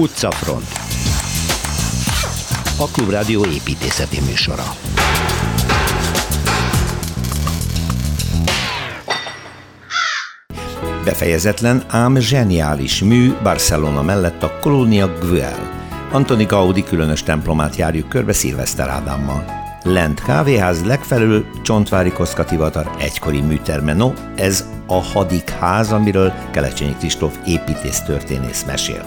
Utcafront A Klubrádió építészeti műsora Befejezetlen, ám zseniális mű Barcelona mellett a Colonia Güell. Antoni Gaudi különös templomát járjuk körbe Szilveszter Ádámmal. Lent kávéház, legfelül Csontvári Koszkativatar egykori műterme. No, ez a hadik ház, amiről Kelecsényi Kristóf építésztörténész mesél.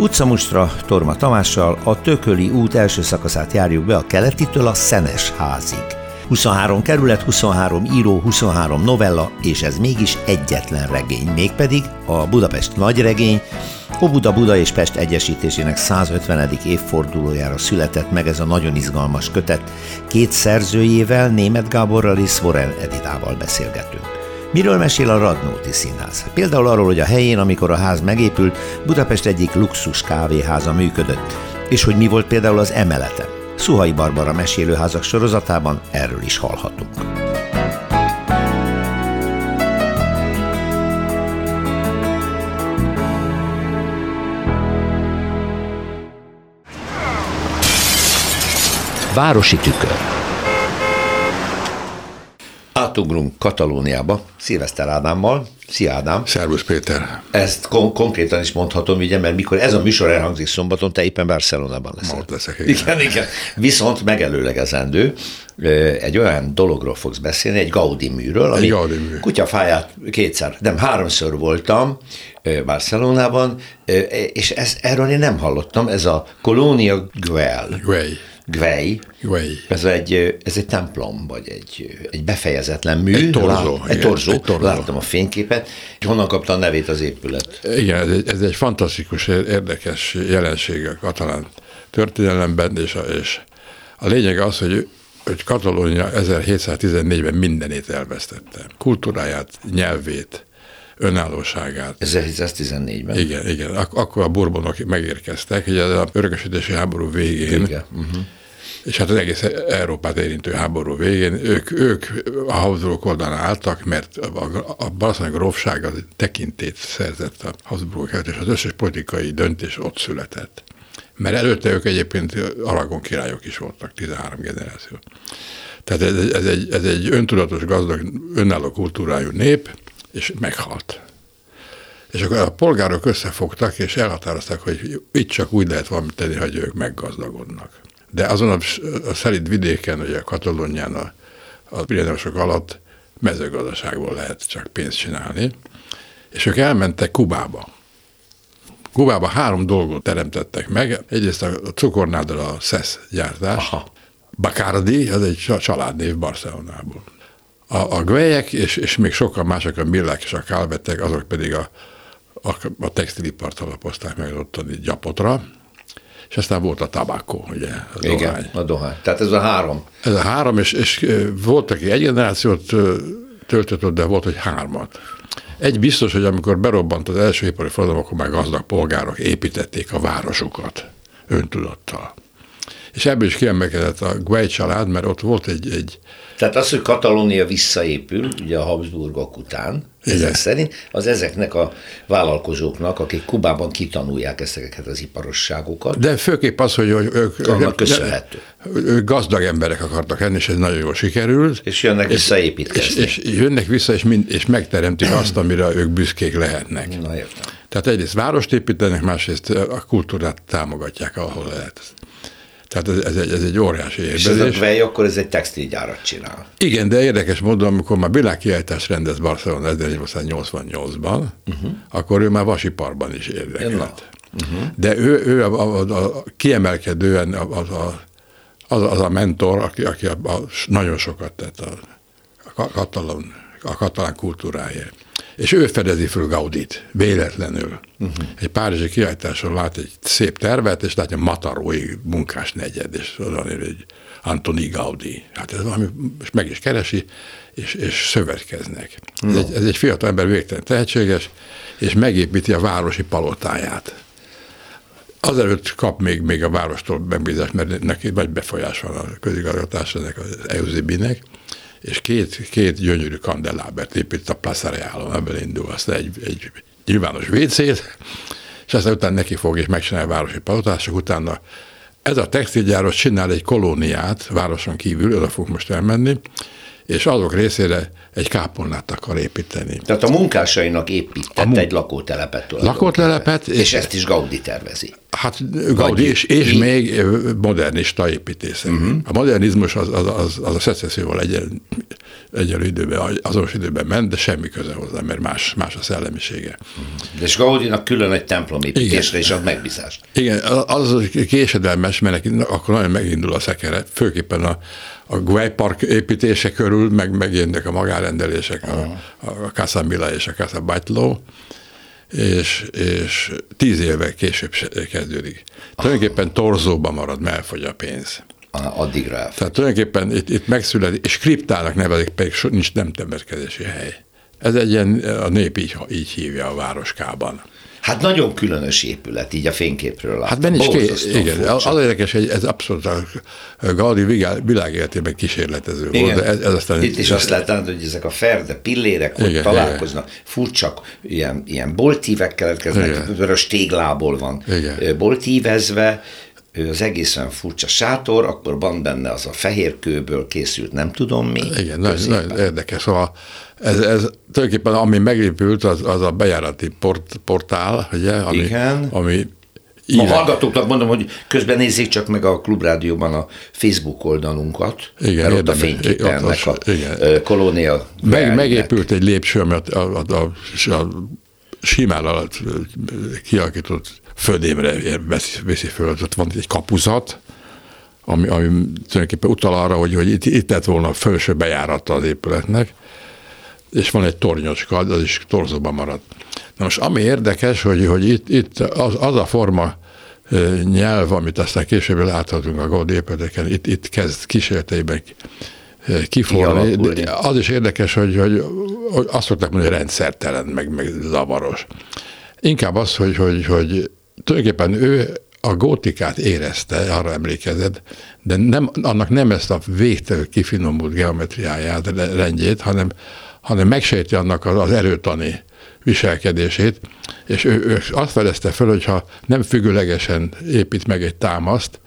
Utcamustra Torma Tamással a Tököli út első szakaszát járjuk be a keletitől a Szenes házig. 23 kerület, 23 író, 23 novella, és ez mégis egyetlen regény, mégpedig a Budapest nagy regény, Óbuda Buda és Pest egyesítésének 150. évfordulójára született meg ez a nagyon izgalmas kötet. Két szerzőjével, Német Gáborral és Svoren Editával beszélgetünk. Miről mesél a Radnóti Színház? Például arról, hogy a helyén, amikor a ház megépült, Budapest egyik luxus kávéháza működött, és hogy mi volt például az emeleten. Szuhai Barbara mesélőházak sorozatában erről is hallhatunk. Városi tükör. Átugrunk Katalóniába, Szilveszter Ádámmal. Szia Ádám! Szervusz Péter! Ezt kon- konkrétan is mondhatom, ugye, mert mikor ez a műsor elhangzik szombaton, te éppen Barcelonában leszel. Ma ott leszek, igen. igen. igen. Viszont megelőlegezendő, egy olyan dologról fogsz beszélni, egy Gaudi műről, ami egy Gaudi mű. kutyafáját kétszer, nem háromszor voltam Barcelonában, és ez, erről én nem hallottam, ez a Colónia Güell. Güell. Gwei. Gwei. Ez egy, ez egy templom, vagy egy, egy befejezetlen mű. Egy torzó. Lát, egy, torzó. egy torzó. Láttam a fényképet. Honnan kapta a nevét az épület? Igen, ez egy, ez egy fantasztikus, érdekes jelenség a katalán történelemben, és a, és a lényeg az, hogy hogy Katalónia 1714-ben mindenét elvesztette. Kultúráját, nyelvét, önállóságát. 1714-ben? Igen, igen. Ak- akkor a borbonok megérkeztek, ugye az örökösödési háború végén. Igen. Uh-huh és hát az egész Európát érintő háború végén ők, ők a Habsburgok oldalán álltak, mert a, a Barcelona grófság az tekintét szerzett a Habsburgok és az összes politikai döntés ott született. Mert előtte ők egyébként Aragon királyok is voltak, 13 generáció. Tehát ez, ez, egy, ez egy öntudatos, gazdag, önálló kultúrájú nép, és meghalt. És akkor a polgárok összefogtak, és elhatározták, hogy itt csak úgy lehet valamit tenni, hogy ők meggazdagodnak. De azon a, a szelid vidéken, hogy a Katalónián a, a Pireneusok alatt mezőgazdaságból lehet csak pénzt csinálni, és ők elmentek Kubába. Kubába három dolgot teremtettek meg. Egyrészt a cukornádal a SESZ gyártás. Aha. Bacardi, az egy családnév Barcelonából. A, a Gwejek és, és még sokan mások, a Millák és a Kálvetek, azok pedig a, a, a textilipart alapozták meg ottani gyapotra, és aztán volt a tabakó, ugye, a dohány. Igen, a dohány. Tehát ez a három. Ez a három, és, és volt, aki egy generációt töltött de volt, hogy hármat. Egy biztos, hogy amikor berobbant az első ipari forradalom, akkor már gazdag polgárok építették a városokat öntudattal. És ebből is kiemelkedett a Guay család, mert ott volt egy, egy tehát az, hogy Katalónia visszaépül, ugye a Habsburgok után. Ezek szerint, az ezeknek a vállalkozóknak, akik Kubában kitanulják ezeket az iparosságokat. De főképp az, hogy ők, ők, köszönhető. ők gazdag emberek akartak lenni, és ez nagyon jól sikerült. És jönnek vissza építkezni. És, és jönnek vissza, és, mind, és megteremtik azt, amire ők büszkék lehetnek. Na, értem. Tehát egyrészt várost építenek, másrészt a kultúrát támogatják, ahol lehet. Tehát ez, ez, egy, ez egy óriási érzés. És ez a Dvej akkor ez egy textilgyárat csinál. Igen, de érdekes módon, amikor már világkiállítás rendez Barcelona 1888-ban, uh-huh. akkor ő már vasiparban is érdekelt. Uh-huh. De ő, ő a, a, a, a kiemelkedően az a, az, az a mentor, aki, aki a, a, nagyon sokat tett a, a, katalán, a katalán kultúráért. És ő fedezi föl Gaudit, véletlenül. Uh-huh. Egy párizsi kiállításon lát egy szép tervet, és látja Matarói munkás negyed, és oda ír, hogy Antoni Gaudi. Hát ez valami, és meg is keresi, és, és szövetkeznek. No. Ez, egy, ez egy fiatal ember végtelen tehetséges, és megépíti a városi palotáját. Azelőtt kap még, még a várostól megbízást, mert neki nagy befolyás van a közigazgatásnak, az EUZB-nek, és két, két gyönyörű kandelábert épít a Plaza Realon, ebből indul, azt egy, egy nyilvános WC-t, és aztán utána neki fog és megcsinálja a városi palotát, és utána ez a textilgyáros csinál egy kolóniát városon kívül, oda fog most elmenni, és azok részére egy kápolnát akar építeni. Tehát a munkásainak épített mun- egy lakótelepet. Lakótelepet. És, és ezt is Gaudi tervezi. Hát Gaudi, és, és még modernista építészek. Uh-huh. A modernizmus az, az, az, az a szecesszióval egyen, egyenlő időben, azonos időben ment, de semmi köze hozzá, mert más, más a szellemisége. Uh-huh. És Gaudinak külön egy templomépítésre is ad megbízást. Igen, az késedelmes, mert akkor nagyon megindul a szekere, főképpen a, a Guay Park építése körül, meg megjönnek a magárendelések, a, a Casa Mila és a Casa Bajtló, és, és tíz éve később kezdődik. Tulajdonképpen torzóban marad, mert elfogy a pénz. Addigra elfogy. Tehát tulajdonképpen itt, itt megszületik, és kriptának nevezik, pedig nincs nem temetkezési hely. Ez egy ilyen, a nép így, így hívja a városkában. Hát nagyon különös épület, így a fényképről látom. Hát benne is ké, igen, az érdekes, hogy ez abszolút a Gaudi világéletében kísérletező igen. volt. De ez, ez aztán Itt is azt lehet látni, hogy ezek a ferde pillérek, igen, találkoznak, igen. furcsak, ilyen, ilyen boltívek keletkeznek, igen. vörös téglából van igen. boltívezve, az egészen furcsa sátor, akkor van benne az a fehér kőből készült, nem tudom mi. Igen, nagyon, nagyon érdekes. Szóval ez, ez tulajdonképpen ami megépült, az, az a bejárati port, portál, ugye, ami, Igen. ami Ma hallgatóknak mondom, hogy közben nézzék csak meg a Klubrádióban a Facebook oldalunkat, igen, mert ott a fényképe ennek a igen. kolónia. Meg, megépült egy lépcső, ami a, a, a, a, simán alatt kialakított földémre veszi föl, ott van egy kapuzat, ami, ami tulajdonképpen utal arra, hogy, hogy itt, itt lett volna a felső bejárata az épületnek, és van egy tornyocska, az is torzóban maradt. Na most ami érdekes, hogy, hogy itt, itt az, az a forma nyelv, amit aztán később láthatunk a Gaudi épületeken, itt, itt kezd kísérleteiben kiforni. Az is érdekes, hogy, hogy, hogy azt szokták mondani, hogy rendszertelen, meg, meg zavaros. Inkább az, hogy, hogy, hogy tulajdonképpen ő a gótikát érezte, arra emlékezett, de nem, annak nem ezt a végtelenül kifinomult geometriáját, rendjét, hanem, hanem megsejti annak az, az erőtani viselkedését, és ő, ő azt fedezte föl, hogyha nem függőlegesen épít meg egy támaszt,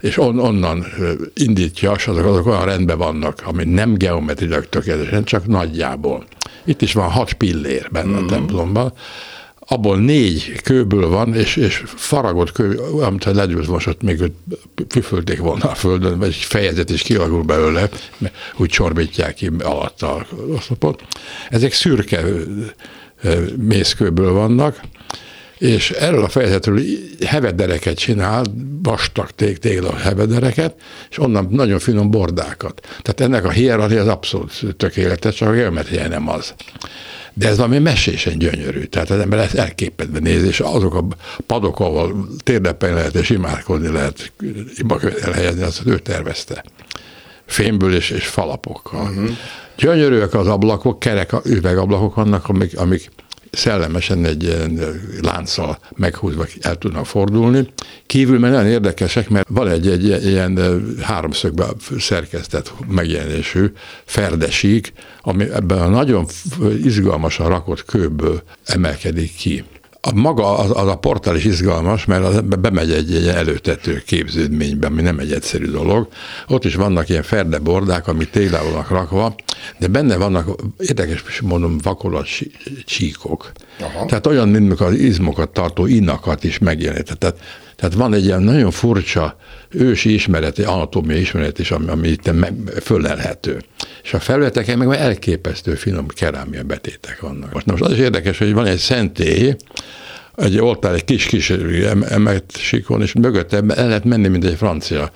és on, onnan indítja, azok, azok olyan rendben vannak, ami nem geometrilag tökéletesen, csak nagyjából. Itt is van hat pillér benne mm-hmm. a mhm. templomban, abból négy kőből van, és, és faragott kő, amit ledült most ott még füfölték volna a földön, vagy egy fejezet is kialakul belőle, úgy csorbítják ki alatt a oszlopot. Ezek szürke mészkőből vannak, és erről a fejezetről hevedereket csinál, vastag tég, tégla hevedereket, és onnan nagyon finom bordákat. Tehát ennek a hierarchia az abszolút tökéletes, csak a geometria nem az. De ez valami mesésen gyönyörű. Tehát az ember ezt elképedve néz, és azok a padok, ahol térdepen lehet és imádkozni lehet, elhelyezni, azt ő tervezte. Fémből és, és falapokkal. Uh-huh. Gyönyörűek az ablakok, kerek üvegablakok vannak, amik, amik szellemesen egy ilyen lánccal meghúzva el tudnak fordulni. Kívül meg nagyon érdekesek, mert van egy, egy ilyen háromszögbe szerkesztett megjelenésű ferdesík, ami ebben a nagyon izgalmasan rakott kőből emelkedik ki. A maga az, az a portál is izgalmas, mert az bemegy egy, egy előtető képződménybe, ami nem egy egyszerű dolog. Ott is vannak ilyen ferdebordák, amik téglával vannak rakva, de benne vannak, érdekes mondom, vakolat csíkok. Aha. Tehát olyan, mint az izmokat tartó innakat is megjelenít. Tehát, tehát van egy ilyen nagyon furcsa ősi ismereti, anatómiai ismeret is, ami, ami itt fölelhető. És a felületeken meg elképesztő finom kerámia betétek vannak. Most, most az is érdekes, hogy van egy szentély, egy oltár, egy kis-kis emelt sikon, és mögötte el lehet menni, mint egy francia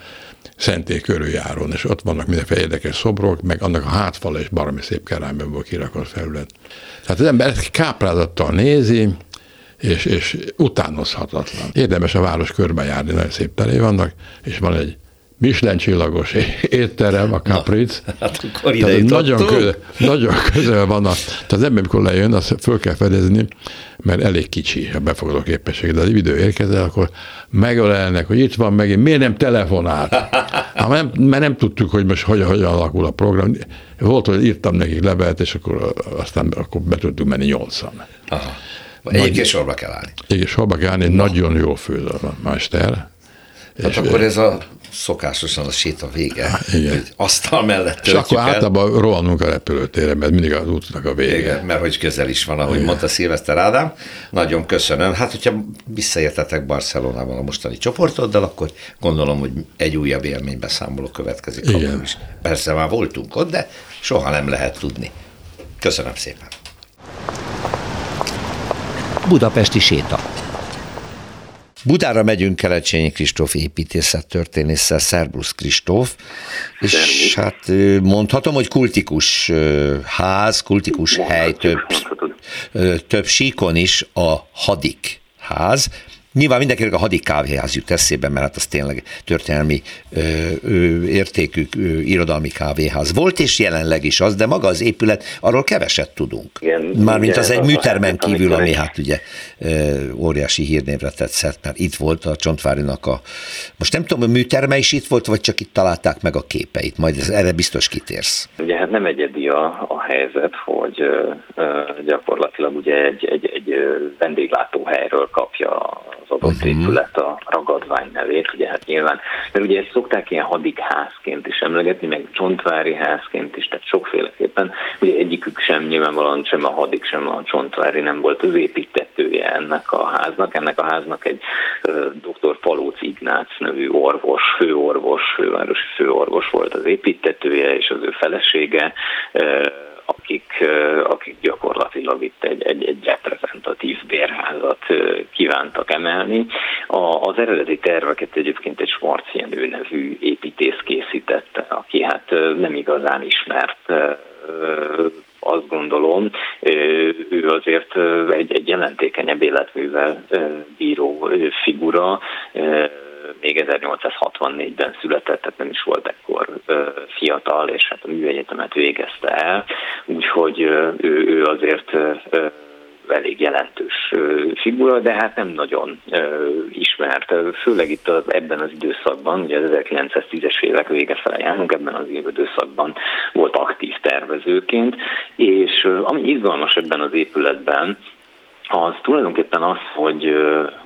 szentély körüljáron, és ott vannak mindenféle érdekes szobrok, meg annak a hátfala és baromi szép kerámiából kirakott felület. Tehát az ember ezt káprázattal nézi, és, és utánozhatatlan. Érdemes a város körbejárni, nagyon szép teré vannak, és van egy Michelin csillagos étterem, a Capric. Na, hát akkor ide nagyon, közel, nagyon közel van. A, tehát az ember, amikor lejön, azt föl kell fedezni, mert elég kicsi a befogadó képesség, de az idő érkezel, akkor megölelnek, hogy itt van megint, miért nem telefonált? Hát, nem, mert nem tudtuk, hogy most hogyan, hogyan alakul a program. Volt, hogy írtam nekik levelet, és akkor aztán akkor be tudtuk menni nyolcan. Aha. Egyébként sorba kell állni. Egyébként sorba kell állni, Na. nagyon jó főz a mester. Hát akkor ez a szokásosan a séta vége, Igen. hogy asztal mellett És akkor el. általában rohanunk a repülőtérre, mert mindig az útnak a vége. Igen, mert hogy közel is van, ahogy Igen. mondta Szilveszter Ádám. Nagyon köszönöm. Hát, hogyha visszaértetek Barcelonában a mostani csoportoddal, akkor gondolom, hogy egy újabb élménybeszámoló következik. Igen. Is. Persze már voltunk ott, de soha nem lehet tudni. Köszönöm szépen. Budapesti séta. Budára megyünk Kelecsényi Kristóf építészettörténésszel, Szerbusz Kristóf, és hát mondhatom, hogy kultikus ház, kultikus hely, több, több síkon is a hadik ház. Nyilván mindenkinek a hadik kávéház jut eszébe, mert hát az tényleg történelmi ö, ö, értékű ö, irodalmi kávéház volt, és jelenleg is az, de maga az épület, arról keveset tudunk. Igen, Mármint az egy műtermen kívül, ami hát ugye ö, óriási hírnévre tetszett, mert itt volt a Csontvárinak a... Most nem tudom, a műterme is itt volt, vagy csak itt találták meg a képeit, majd ez, erre biztos kitérsz. Ugye hát nem egyedi a, a helyzet, hogy ö, gyakorlatilag ugye egy, egy, egy vendéglátóhelyről kapja adott uh-huh. épület a ragadvány nevét, ugye hát nyilván, mert ugye ezt szokták ilyen hadik házként is emlegetni, meg csontvári házként is, tehát sokféleképpen, ugye egyikük sem nyilvánvalóan sem a hadik, sem a csontvári nem volt az építetője ennek a háznak, ennek a háznak egy uh, dr. Palóc Ignác nevű orvos, főorvos, fővárosi főorvos volt az építetője, és az ő felesége akik, akik gyakorlatilag itt egy, egy, egy reprezentatív bérházat kívántak emelni. A, az eredeti terveket egyébként egy Schwarzjenő nevű építész készítette, aki hát nem igazán ismert azt gondolom, ő azért egy, egy jelentékenyebb életművel bíró figura, még 1864-ben született, tehát nem is volt ekkor fiatal, és hát a műegyetemet végezte el, úgyhogy ő, ő azért elég jelentős figura, de hát nem nagyon ismert, főleg itt az, ebben az időszakban, ugye az 1910-es évek vége fele járunk, ebben az időszakban volt aktív tervezőként, és ami izgalmas ebben az épületben, az tulajdonképpen az, hogy,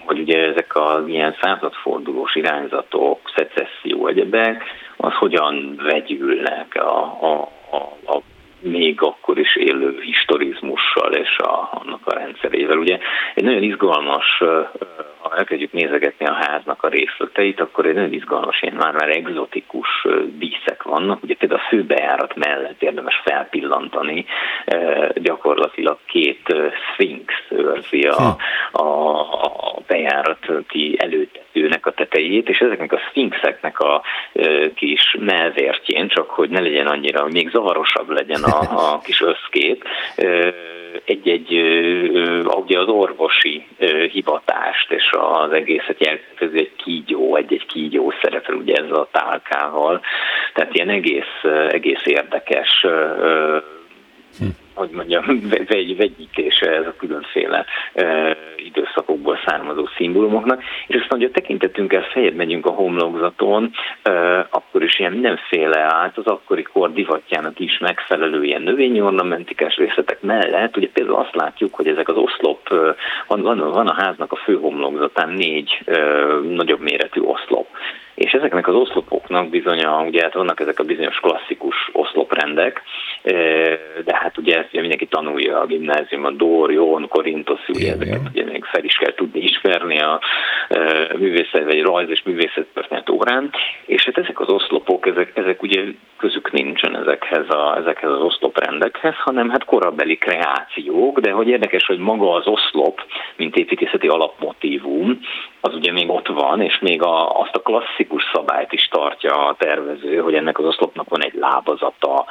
hogy ugye ezek az ilyen századfordulós irányzatok, szecesszió, egyebek, az hogyan vegyülnek a, a, a, a még akkor is élő historizmussal és a, annak a rendszerével. Ugye egy nagyon izgalmas, ha elkezdjük nézegetni a háznak a részleteit, akkor egy nagyon izgalmas, ilyen már, már egzotikus díszek vannak. Ugye például a főbejárat mellett érdemes felpillantani, gyakorlatilag két sphinx őrzi a, hm. a, a bejárati előtetőnek a tetejét, és ezeknek a sphinxeknek a kis melvértjén, csak hogy ne legyen annyira, még zavarosabb legyen a a, kis összkép, egy-egy, ugye az orvosi hivatást és az egészet jelentkező egy kígyó, egy-egy kígyó szerepel ugye ezzel a tálkával, tehát ilyen egész, egész érdekes hm hogy mondjam, vegy, vegyítése ez a különféle e, időszakokból származó szimbólumoknak, és aztán, hogy a tekintetünkkel fejebb megyünk a homlokzaton, e, akkor is ilyen mindenféle át az akkori kor divatjának is megfelelő ilyen növényi ornamentikás részletek mellett, ugye például azt látjuk, hogy ezek az oszlop, van, van, van a háznak a fő homlokzatán négy e, nagyobb méretű oszlop, és ezeknek az oszlopoknak bizony, ugye hát vannak ezek a bizonyos klasszikus oszloprendek, de hát ugye ezt ugye mindenki tanulja a gimnáziumban, Dór, Jón, Korintos, ugye ezeket ugye még fel is kell tudni ismerni a művészet, vagy rajz és művészettörténet órán, és hát ezek az oszlopok, ezek, ezek ugye közük nincsen ezekhez, a, ezekhez az oszloprendekhez, hanem hát korabeli kreációk, de hogy érdekes, hogy maga az oszlop, mint építészeti alapmotívum, az ugye még ott van, és még a, azt a klasszikus szabályt is tartja a tervező, hogy ennek az oszlopnak van egy lábazata,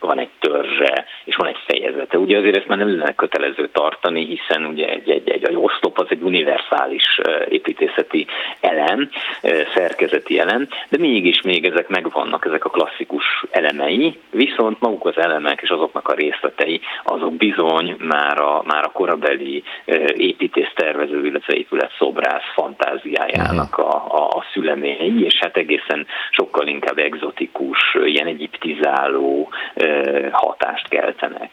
van egy törzse, és van egy fejezete. Ugye azért ezt már nem lenne kötelező tartani, hiszen ugye egy, egy, egy, egy oszlop az egy univerzális építészeti elem, szerkezeti elem, de mégis még ezek megvannak, ezek a klasszikus elemei, viszont maguk az elemek és azoknak a részletei, azok bizony már a, már a korabeli építésztervező, illetve épületszobrász fantáziájának a, a, szüleményei, és hát egészen sokkal inkább egzotikus, ilyen egyiptizáló hatást keltenek.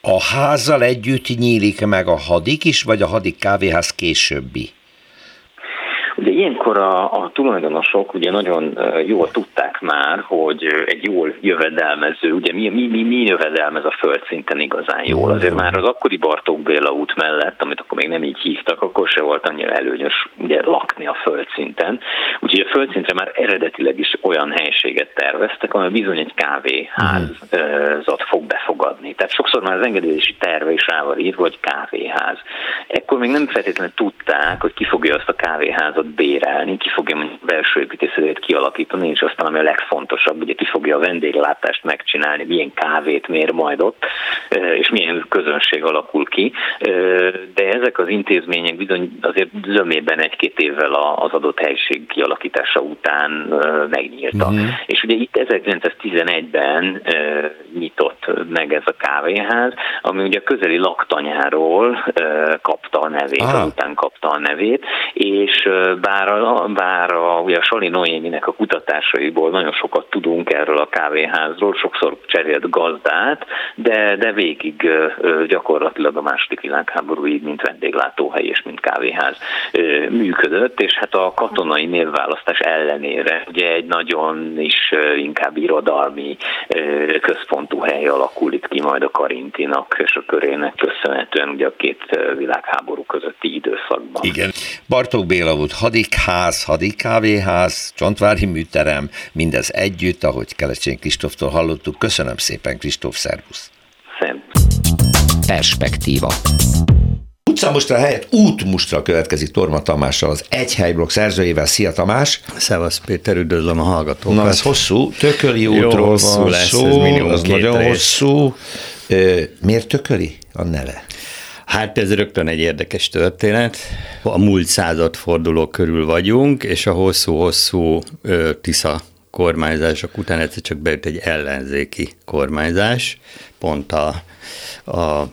A házzal együtt nyílik meg a hadik is, vagy a hadik kávéház későbbi? Ugye ilyenkor a, a tulajdonosok ugye nagyon jól tudták már, hogy egy jól jövedelmező, ugye mi, mi, mi, mi jövedelmez a földszinten igazán jól. Azért már az akkori Bartók Béla út mellett, amit akkor még nem így hívtak, akkor se volt annyira előnyös ugye lakni a földszinten. Úgyhogy a földszintre már eredetileg is olyan helységet terveztek, amely bizony egy kávéházat fog befogadni. Tehát sokszor már az engedélyezési terve is rá van írva, hogy kávéház. Ekkor még nem feltétlenül tudták, hogy ki fogja azt a kávéházat bérelni, ki fogja a belső építészetét kialakítani, és aztán ami a legfontosabb, ugye ki fogja a vendéglátást megcsinálni, milyen kávét mér majd ott, és milyen közönség alakul ki. De ezek az intézmények bizony azért zömében egy-két évvel az adott helység kialakítása után megnyíltak. Uh-huh. És ugye itt 1911-ben nyitott meg ez a kávéház, ami ugye a közeli laktanyáról kapta a nevét, ah. azután kapta a nevét, és bár a, bár a, ugye a Sali Noéminek a kutatásaiból nagyon sokat tudunk erről a kávéházról, sokszor cserélt gazdát, de, de végig gyakorlatilag a második világháborúig, mint vendéglátóhely és mint kávéház működött, és hát a katonai névválasztás ellenére ugye egy nagyon is inkább irodalmi központú hely alakul ki majd a Karintinak és a körének köszönhetően ugye a két világháború közötti időszakban. Igen. Bartók Béla volt hadik ház, hadik kávéház, Csontvári műterem, mindez együtt, ahogy Kelecsén Kristóftól hallottuk. Köszönöm szépen, Kristóf, szervusz! Szem. Perspektíva. Utcamustra helyett útmustra következik Torma Tamással, az Egy Helyblokk szerzőjével. Szia Tamás! Szevasz Péter, üdvözlöm a hallgatókat. Na ez hosszú, Tököli útról Jó, hosszú van lesz, szó, ez minimum az nagyon rész. hosszú. Miért Tököli a neve? Hát ez rögtön egy érdekes történet. A múlt század forduló körül vagyunk, és a hosszú-hosszú Tisza kormányzások után egyszer csak bejött egy ellenzéki kormányzás, pont a, a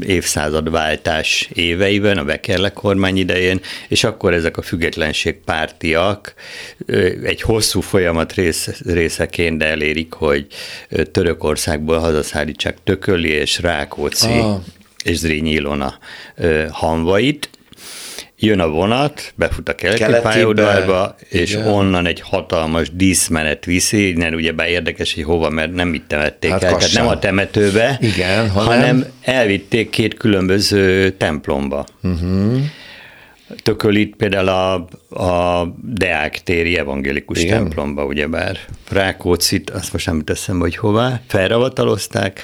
évszázadváltás éveiben, a Bekerle kormány idején, és akkor ezek a függetlenség pártiak egy hosszú folyamat rész, részeként elérik, hogy Törökországból hazaszállítsák Tököli és Rákóczi ah és Zrínyi Ilona hamvait, jön a vonat, befut a keleti, keleti pályaudvarba, és igen. onnan egy hatalmas díszmenet viszi, innen ugye érdekes, hogy hova, mert nem itt temették hát el, tehát nem a temetőbe, igen, hanem, hanem elvitték két különböző templomba. Uh-huh. Tökölit például a, a Deák téri evangélikus Igen. templomba, ugyebár Rákócit, azt most nem teszem, hogy hová, felravatalozták,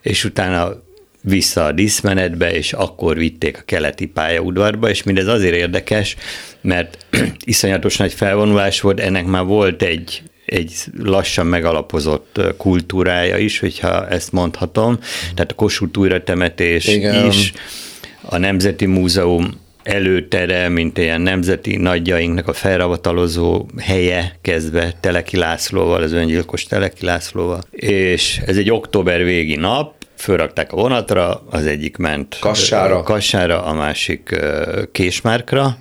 és utána vissza a díszmenetbe, és akkor vitték a keleti pályaudvarba, és mindez azért érdekes, mert iszonyatos nagy felvonulás volt, ennek már volt egy, egy lassan megalapozott kultúrája is, hogyha ezt mondhatom, tehát a Kossuth újratemetés Igen. is, a Nemzeti Múzeum előtere, mint ilyen nemzeti nagyjainknak a felravatalozó helye kezdve Teleki Lászlóval, az öngyilkos Teleki Lászlóval. És ez egy október végi nap, fölrakták a vonatra, az egyik ment Kassára, Kassára a másik Késmárkra,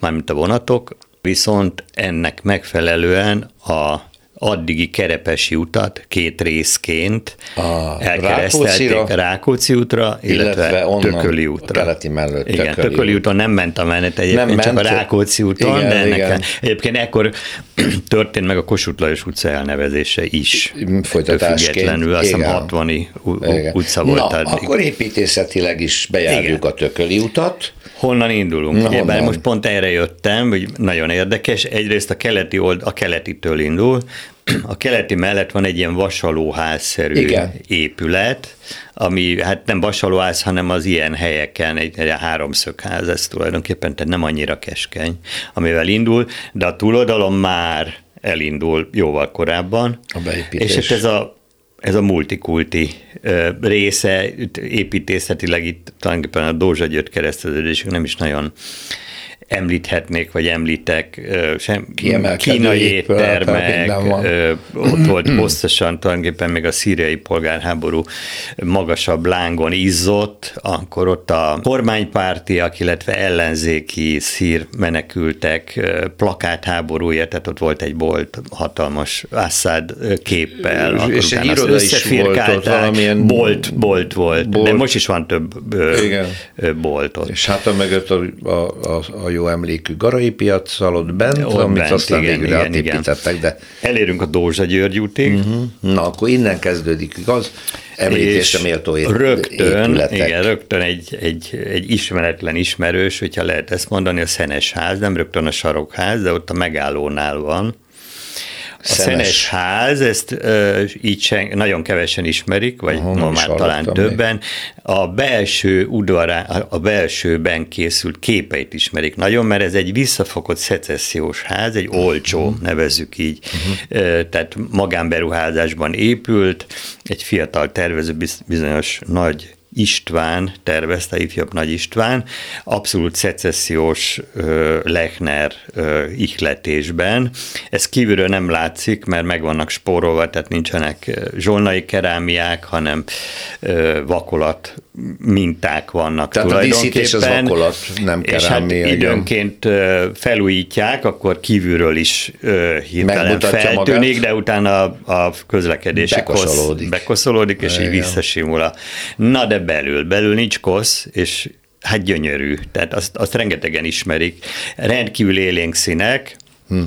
mármint a vonatok, viszont ennek megfelelően a addigi Kerepesi utat két részként a elkeresztelték Rákóczi, Rákóczi útra, illetve, illetve Tököli útra. Keleti mellett Igen, Tököli, Tököli úton nem ment a menet egyébként, nem csak ment, a Rákóczi úton, igen, de ennek igen. egyébként ekkor történt meg a Kossuth Lajos utca elnevezése is. Folytatásként. Függetlenül, azt hiszem 60 utca volt. Na, akkor építészetileg is bejárjuk igen. a Tököli utat. Honnan indulunk? Na, Ugye, honnan? most pont erre jöttem, hogy nagyon érdekes. Egyrészt a keleti old, a keletitől indul. A keleti mellett van egy ilyen vasalóházszerű Igen. épület, ami hát nem vasalóház, hanem az ilyen helyeken egy, egy háromszögház, ez tulajdonképpen tehát nem annyira keskeny, amivel indul, de a túloldalon már elindul jóval korábban. A beépítés. És hát ez a ez a multikulti része, építészetileg itt tulajdonképpen a Dózsa György kereszteződésünk nem is nagyon említhetnék, vagy említek, sem, kínai éttermek, ott volt hosszasan, tulajdonképpen még a szíriai polgárháború magasabb lángon izzott, akkor ott a kormánypártiak, illetve ellenzéki szír menekültek plakátháborúja, tehát ott volt egy bolt hatalmas Assad képpel, akkor és iroda is volt ott valamilyen... Bolt, bolt volt, bolt. de most is van több Igen. bolt ott. És hát a mögött a, a, a, a jó emlékű garai piac ott bent, ott amit bent, aztán igen, végül igen, átépítettek, de... Elérünk a Dózsa György útig. Uh-huh. Na, akkor innen kezdődik, igaz? Említésre méltó rögtön, igen, rögtön egy, egy, egy ismeretlen ismerős, hogyha lehet ezt mondani, a Szenes ház, nem rögtön a sarokház, de ott a megállónál van, a szenes, szenes ház, ezt uh, így sen, nagyon kevesen ismerik, vagy Aha, ma már talán többen. Még. A belső udvará, a belsőben készült képeit ismerik nagyon, mert ez egy visszafogott szecessziós ház, egy olcsó, uh-huh. nevezzük így, uh-huh. uh, tehát magánberuházásban épült, egy fiatal tervező bizonyos nagy István tervezte, ifjabb Nagy István, abszolút szecessziós Lechner ihletésben. Ez kívülről nem látszik, mert meg vannak spórolva, tehát nincsenek zsolnai kerámiák, hanem vakolat minták vannak Tehát tulajdonképpen. a díszítés az vakolat, nem kerámia. És hát időnként felújítják, akkor kívülről is hirtelen feltűnik, magát. de utána a közlekedési bekoszolódik. kosz bekoszolódik, és Igen. így visszasimul a... Na de belül, belül nincs kosz, és hát gyönyörű, tehát azt, azt rengetegen ismerik. Rendkívül élénk színek, hm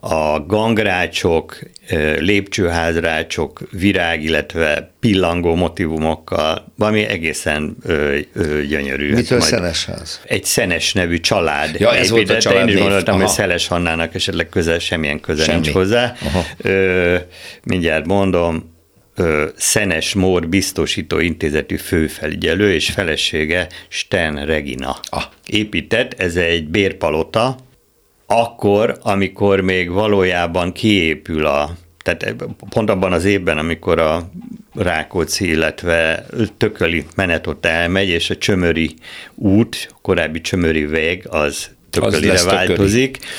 a gangrácsok, lépcsőházrácsok, virág, illetve pillangó motivumokkal, valami egészen ö, ö, gyönyörű. Mitől szenes ház? Egy szenes nevű család ja, ez volt a család Én is gondoltam, Aha. hogy Szeles Hannának esetleg közel, semmilyen köze Semmi. nincs hozzá. Ö, mindjárt mondom, Szenes Mór biztosító intézetű főfelügyelő és felesége Sten Regina. Ah. Épített, ez egy bérpalota, akkor, amikor még valójában kiépül a, tehát pont abban az évben, amikor a Rákóczi, illetve Tököli menet ott elmegy, és a Csömöri út, korábbi Csömöri vég, az Tökölire az változik, tököli.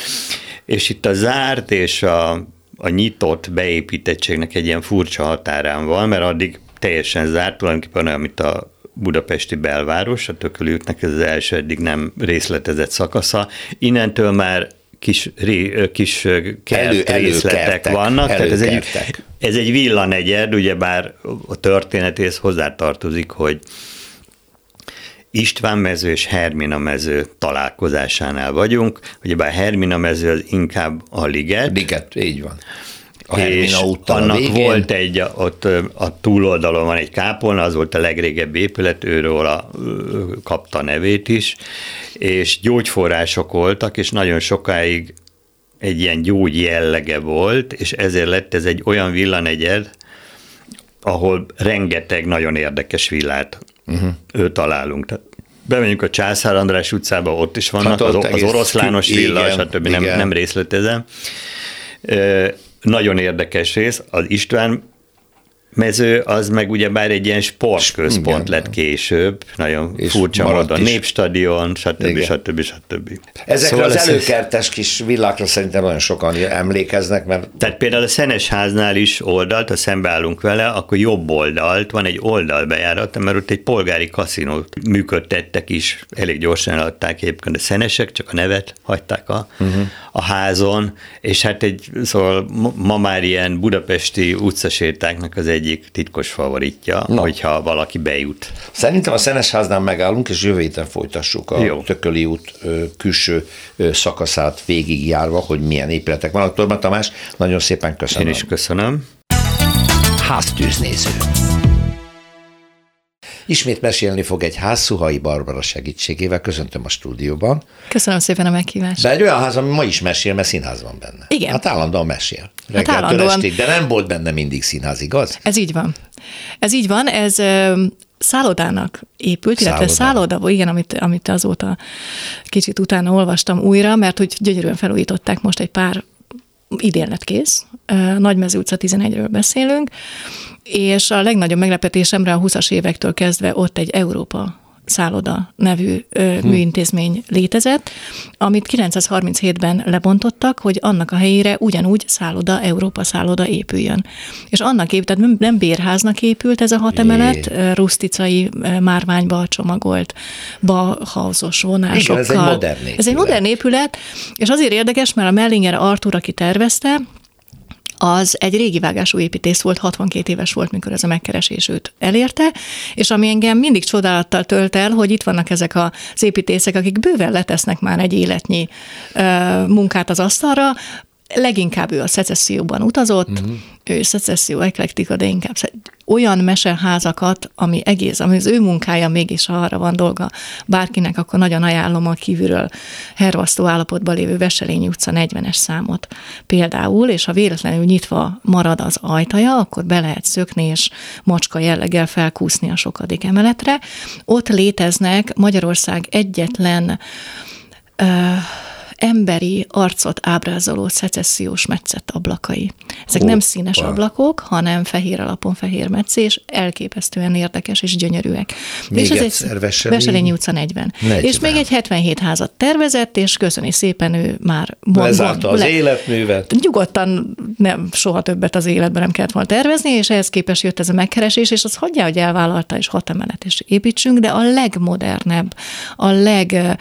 és itt a zárt és a, a nyitott beépítettségnek egy ilyen furcsa határán van, mert addig teljesen zárt, tulajdonképpen olyan, mint a budapesti belváros, a Tököli útnak ez az első eddig nem részletezett szakasza. Innentől már kis, ré, kis kert elő, részletek vannak. Tehát ez egy, ez egy villanegyed, ugyebár a történetéhez hozzátartozik, hogy István mező és Hermina mező találkozásánál vagyunk. Ugyebár Hermina mező az inkább a liget. Liget, így van a és annak a volt egy, ott a túloldalon van egy kápolna, az volt a legrégebbi épület, őről a, kapta nevét is, és gyógyforrások voltak, és nagyon sokáig egy ilyen gyógy jellege volt, és ezért lett ez egy olyan villanegyed, ahol rengeteg nagyon érdekes villát uh-huh. találunk. Tehát bemegyünk a Császár András utcába, ott is vannak, hát ott az, az oroszlános villa, stb. Nem, nem részletezem nagyon érdekes rész, az István mező az meg ugyebár egy ilyen sportközpont Igen. lett később, nagyon és furcsa módon, népstadion, stb. Igen. stb. stb. Ezekre szóval az előkertes kis villákra szerintem nagyon sokan emlékeznek, mert... Tehát például a Szenes háznál is oldalt, ha szembeállunk vele, akkor jobb oldalt van egy oldalbejárat, mert ott egy polgári kaszinót működtettek is, elég gyorsan adták egyébként a szenesek, csak a nevet hagyták a, uh-huh. a házon, és hát egy, szóval ma már ilyen budapesti utcasétáknak az egy egyik titkos favoritja, Na. hogyha valaki bejut. Szerintem a Szenesháznál megállunk, és jövő héten folytassuk a Jó. Tököli út külső szakaszát végigjárva, hogy milyen épületek vannak. Torma Tamás, nagyon szépen köszönöm. Én is köszönöm. Háztűznéző. Ismét mesélni fog egy ház Szuhai Barbara segítségével. Köszöntöm a stúdióban. Köszönöm szépen a meghívást. De egy olyan ház, ami ma is mesél, mert színház van benne. Igen. Hát állandóan mesél. Hát állandóan. Estig, de nem volt benne mindig színház, igaz? Ez így van. Ez így van, ez szállodának épült, illetve szálloda, igen, amit, amit azóta kicsit utána olvastam újra, mert hogy gyönyörűen felújították most egy pár idén lett kész, Nagymező utca 11-ről beszélünk, és a legnagyobb meglepetésemre a 20-as évektől kezdve ott egy Európa szálloda nevű ö, hm. műintézmény létezett, amit 937-ben lebontottak, hogy annak a helyére ugyanúgy szálloda, Európa szálloda épüljön. És annak épült, tehát nem bérháznak épült ez a hat emelet, ruszticai márványba csomagolt, bahauzos vonásokkal. Igen, ez egy modern épület. Ez egy modern épület, és azért érdekes, mert a Mellinger Artur, aki tervezte, az egy régi vágású építész volt, 62 éves volt, mikor ez a megkeresés őt elérte, és ami engem mindig csodálattal tölt el, hogy itt vannak ezek az építészek, akik bőven letesznek már egy életnyi munkát az asztalra, leginkább ő a szecesszióban utazott, uh-huh. ő szecesszió, eklektika, de inkább olyan meseházakat, ami egész, ami az ő munkája mégis arra van dolga bárkinek, akkor nagyon ajánlom a kívülről hervasztó állapotban lévő Veselényi utca 40-es számot például, és ha véletlenül nyitva marad az ajtaja, akkor be lehet szökni, és macska jelleggel felkúszni a sokadik emeletre. Ott léteznek Magyarország egyetlen uh, emberi arcot ábrázoló szecessziós metszett ablakai. Ezek Hoppa. nem színes ablakok, hanem fehér alapon fehér metszés, elképesztően érdekes és gyönyörűek. Még és ez egyszer, egy Veselényi utca 40. 40. És még egy 77 házat tervezett, és köszöni szépen ő már Lezárta az le, életművet. Nyugodtan nem, soha többet az életben nem kellett volna tervezni, és ehhez képest jött ez a megkeresés, és az hagyja, hogy elvállalta, és hat emelet is építsünk, de a legmodernebb, a leg,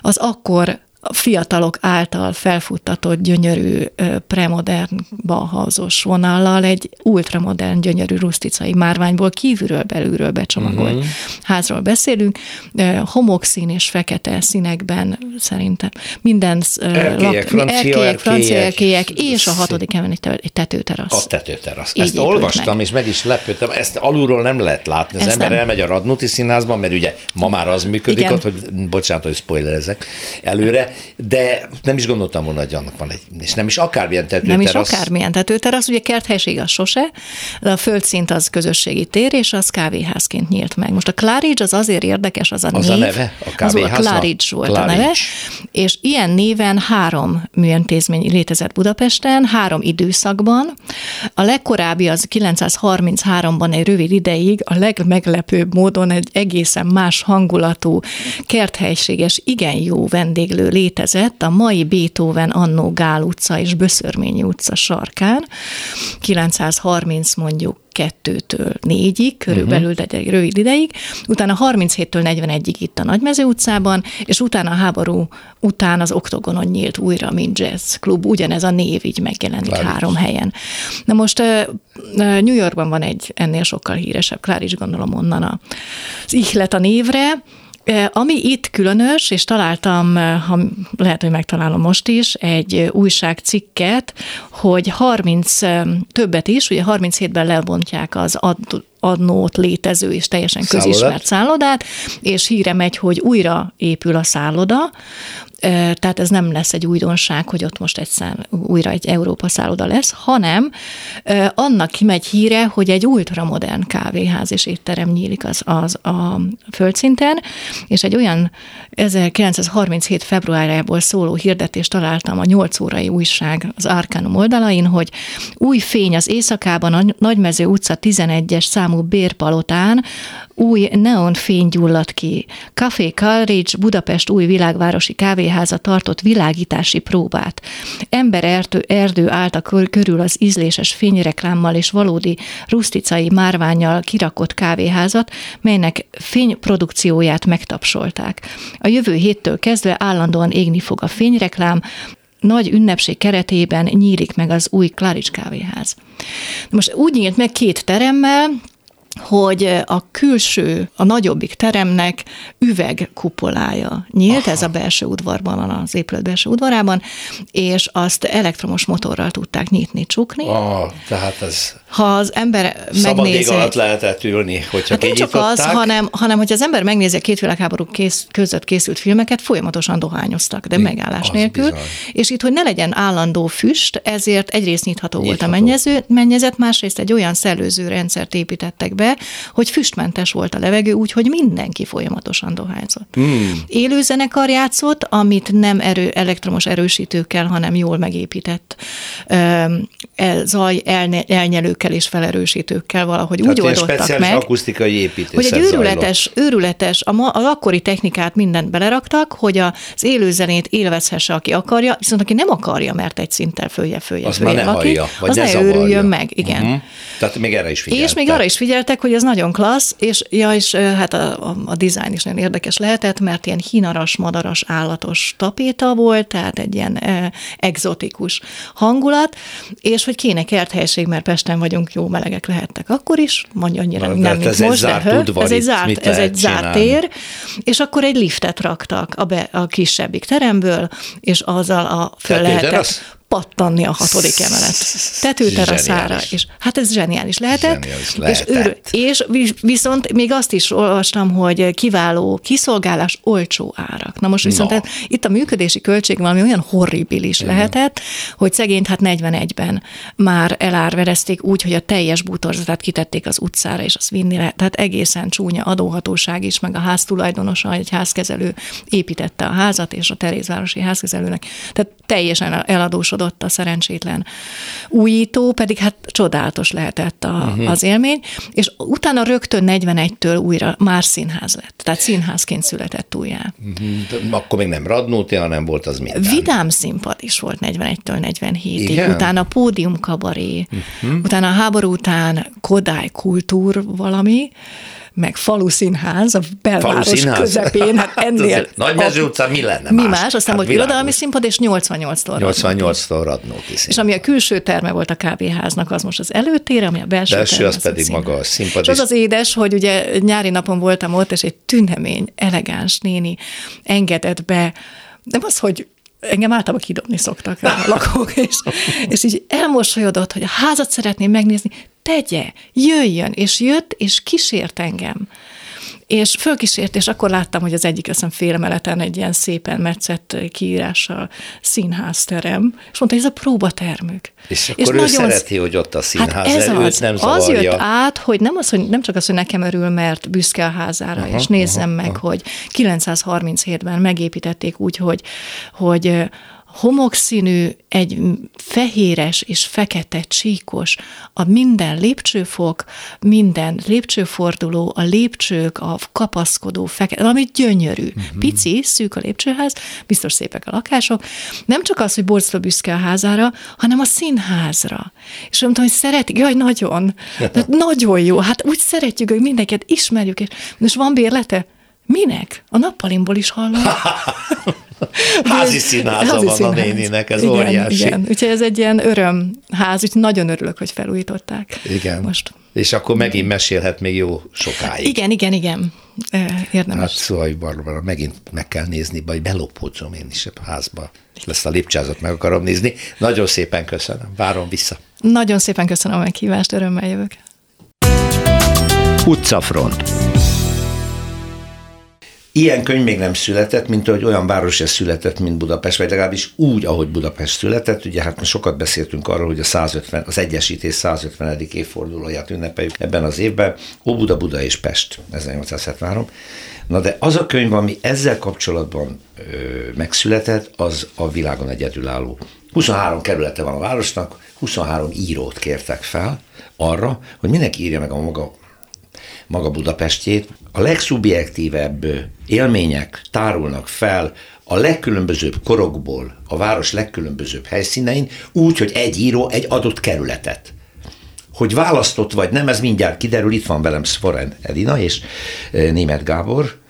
az akkor a fiatalok által felfuttatott gyönyörű premodern balhauzos vonallal egy ultramodern gyönyörű ruszticai márványból kívülről belülről becsomagolt uh-huh. házról beszélünk. Homokszín és fekete színekben szerintem minden erkélyek, francia erkélyek, francia erkélyek, és a hatodik emelni egy tetőterasz. A tetőterasz. Ezt olvastam, meg. és meg is lepődtem. Ezt alulról nem lehet látni. Az Ezt ember nem. elmegy a Radnóti színházba, mert ugye ma már az működik Igen. ott, hogy bocsánat, hogy spoilerezek előre, de nem is gondoltam volna, hogy annak van egy, és nem is akármilyen tetőterasz. Nem is akármilyen tetőterasz, ugye kerthelység az sose, de a földszint az közösségi tér, és az kávéházként nyílt meg. Most a Claridge az azért érdekes, az a az név. a neve? A kávéház? Az a Claridge volt Claridge. a neve, és ilyen néven három műintézmény létezett Budapesten, három időszakban. A legkorábbi az 933-ban egy rövid ideig, a legmeglepőbb módon egy egészen más hangulatú, kerthelységes, igen jó vendéglő létezett a mai Beethoven annó Gál utca és Böszörményi utca sarkán, 930 mondjuk kettőtől négyig, körülbelül, uh-huh. de egy rövid ideig, utána 37-től 41-ig itt a Nagymező utcában, és utána a háború után az Oktogonon nyílt újra, mint jazz klub, ugyanez a név így megjelenik Clarice. három helyen. Na most New Yorkban van egy ennél sokkal híresebb, is gondolom onnan az ihlet a névre, ami itt különös, és találtam, ha lehet, hogy megtalálom most is, egy újságcikket, hogy 30 többet is, ugye 37-ben lebontják az adnót létező és teljesen közismert szállodát, és híre megy, hogy újra épül a szálloda, tehát ez nem lesz egy újdonság, hogy ott most egyszer újra egy Európa szálloda lesz, hanem annak megy híre, hogy egy ultramodern kávéház és étterem nyílik az, az a földszinten, és egy olyan 1937. februárjából szóló hirdetést találtam a 8 órai újság az Arcanum oldalain, hogy új fény az éjszakában a Nagymező utca 11-es számú bérpalotán új neonfény gyulladt ki. Café Coleridge Budapest új világvárosi kávéháza tartott világítási próbát. Ember erdő, erdő állt a körül az ízléses fényreklámmal és valódi ruszticai márványjal kirakott kávéházat, melynek fényprodukcióját megtapsolták. A jövő héttől kezdve állandóan égni fog a fényreklám, nagy ünnepség keretében nyílik meg az új Claridge kávéház. Most úgy nyílt meg két teremmel, hogy a külső, a nagyobbik teremnek üvegkupolája nyílt, Aha. ez a belső udvarban az épület belső udvarában, és azt elektromos motorral tudták nyitni, csukni. Ah, tehát ez ha az ember Szabad megnézi... Szabad alatt lehetett ülni, hogyha hát nem csak az, hanem, hanem hogyha az ember megnézi a két világháború kész, között készült filmeket, folyamatosan dohányoztak, de megállás nélkül. Bizony. És itt, hogy ne legyen állandó füst, ezért egyrészt nyitható, nyitható. volt a mennyező, mennyezet, másrészt egy olyan szellőző rendszert építettek be, be, hogy füstmentes volt a levegő, úgyhogy mindenki folyamatosan dohányzott. Mm. Élő zenekar játszott, amit nem erő, elektromos erősítőkkel, hanem jól megépített el, zaj el, elnyelőkkel és felerősítőkkel valahogy Tehát úgy oldottak meg. akusztikai építés. Hogy egy őrületes, őrületes, a, ma, a akkori technikát mindent beleraktak, hogy az élőzenét élvezhesse, aki akarja, viszont aki nem akarja, mert egy szinttel följe följe az följebb, ne hallja, vagy az ne, ne őrüljön meg, igen. Uh-huh. Tehát még erre is figyeltek. És még arra is figyeltek, hogy ez nagyon klassz, és, ja, és hát a, a, a dizájn is nagyon érdekes lehetett, mert ilyen hínaras, madaras, állatos tapéta volt, tehát egy ilyen e, egzotikus hangulat, és hogy kéne kerthelyiség, mert Pesten vagyunk, jó melegek lehettek akkor is, mondja annyira Na, nem, mint ez most, egy de udvar, ez egy zárt, ez egy zárt tér, és akkor egy liftet raktak a, be, a kisebbik teremből, és azzal a föl lehetett pattanni a hatodik emelet tetőteraszára. És hát ez zseniális lehetett. Zseniális lehetett. És, és viszont még azt is olvastam, hogy kiváló kiszolgálás, olcsó árak. Na most viszont no. hát, itt a működési költség valami olyan horribilis Igen. lehetett, hogy szegényt hát 41-ben már elárverezték úgy, hogy a teljes bútorzatát kitették az utcára, és azt vinni lehet. Tehát egészen csúnya adóhatóság is, meg a ház tulajdonosa, egy házkezelő építette a házat, és a Terézvárosi házkezelőnek. Tehát teljesen eladósodott adott a szerencsétlen újító, pedig hát csodálatos lehetett a, uh-huh. az élmény, és utána rögtön 41-től újra már színház lett, tehát színházként született újjá. Uh-huh. Akkor még nem Radnóti, hanem volt az minden. Vidám színpad is volt 41-től 47-ig, utána pódium kabaré, uh-huh. utána a háború után Kodály kultúr valami, meg falu színház a belváros színház. közepén, hát ennél. Nagy mező utcán mi lenne Mi más? más? Aztán hát volt irodalmi színpad, és 88-tól 88-tól Radnóti. És ami a külső terme volt a kávéháznak, az most az előtér, ami a belső Belső terme, az, az pedig maga a színpad. És az az édes, hogy ugye nyári napon voltam ott, és egy tünemény, elegáns néni engedett be, nem az, hogy engem általában kidobni szoktak a lakók, és, és így elmosolyodott, hogy a házat szeretném megnézni, tegye, jöjjön, és jött, és kísért engem. És fölkísért, és akkor láttam, hogy az egyik eszem félmeleten egy ilyen szépen metszett kiírással színházterem, és mondta, hogy ez a próbatermük. És akkor és ő nagyon szereti, hogy ott a színház, hát ez az, nem zavarja. Az jött át, hogy nem, az, hogy nem csak az, hogy nekem örül, mert büszke a házára, aha, és nézzem aha, meg, aha. hogy 937-ben megépítették úgy, hogy, hogy homokszínű, egy fehéres és fekete csíkos, a minden lépcsőfok, minden lépcsőforduló, a lépcsők, a kapaszkodó fekete, valami gyönyörű. Uh-huh. Pici, szűk a lépcsőház, biztos szépek a lakások. Nem csak az, hogy Borcla büszke a házára, hanem a színházra. És nem tudom, hogy szeretik, jaj, nagyon, de nagyon jó, hát úgy szeretjük, hogy mindenkit ismerjük, és most van bérlete? Minek? A nappalimból is hallom. Házi színháza van színház. a néninek, ez igen, óriási. Igen, úgyhogy ez egy ilyen örömház, úgyhogy nagyon örülök, hogy felújították. Igen. Most. És akkor megint mesélhet még jó sokáig. Igen, igen, igen. Érdemes. Hát szóval, Barbara, megint meg kell nézni, vagy belopódzom én is a házba. Ezt a lépcsázat meg akarom nézni. Nagyon szépen köszönöm. Várom vissza. Nagyon szépen köszönöm a meghívást, örömmel jövök. Utcafront. Ilyen könyv még nem született, mint ahogy olyan város ez született, mint Budapest, vagy legalábbis úgy, ahogy Budapest született. Ugye hát mi sokat beszéltünk arról, hogy a 150, az Egyesítés 150. évfordulóját ünnepeljük ebben az évben. Óbuda, Buda és Pest, 1873. Na de az a könyv, ami ezzel kapcsolatban ö, megszületett, az a világon egyedülálló. 23 kerülete van a városnak, 23 írót kértek fel arra, hogy mindenki írja meg a maga maga Budapestjét, a legszubjektívebb élmények tárulnak fel a legkülönbözőbb korokból, a város legkülönbözőbb helyszínein, úgy, hogy egy író egy adott kerületet. Hogy választott vagy nem, ez mindjárt kiderül, itt van velem Szforen Edina és Német Gábor,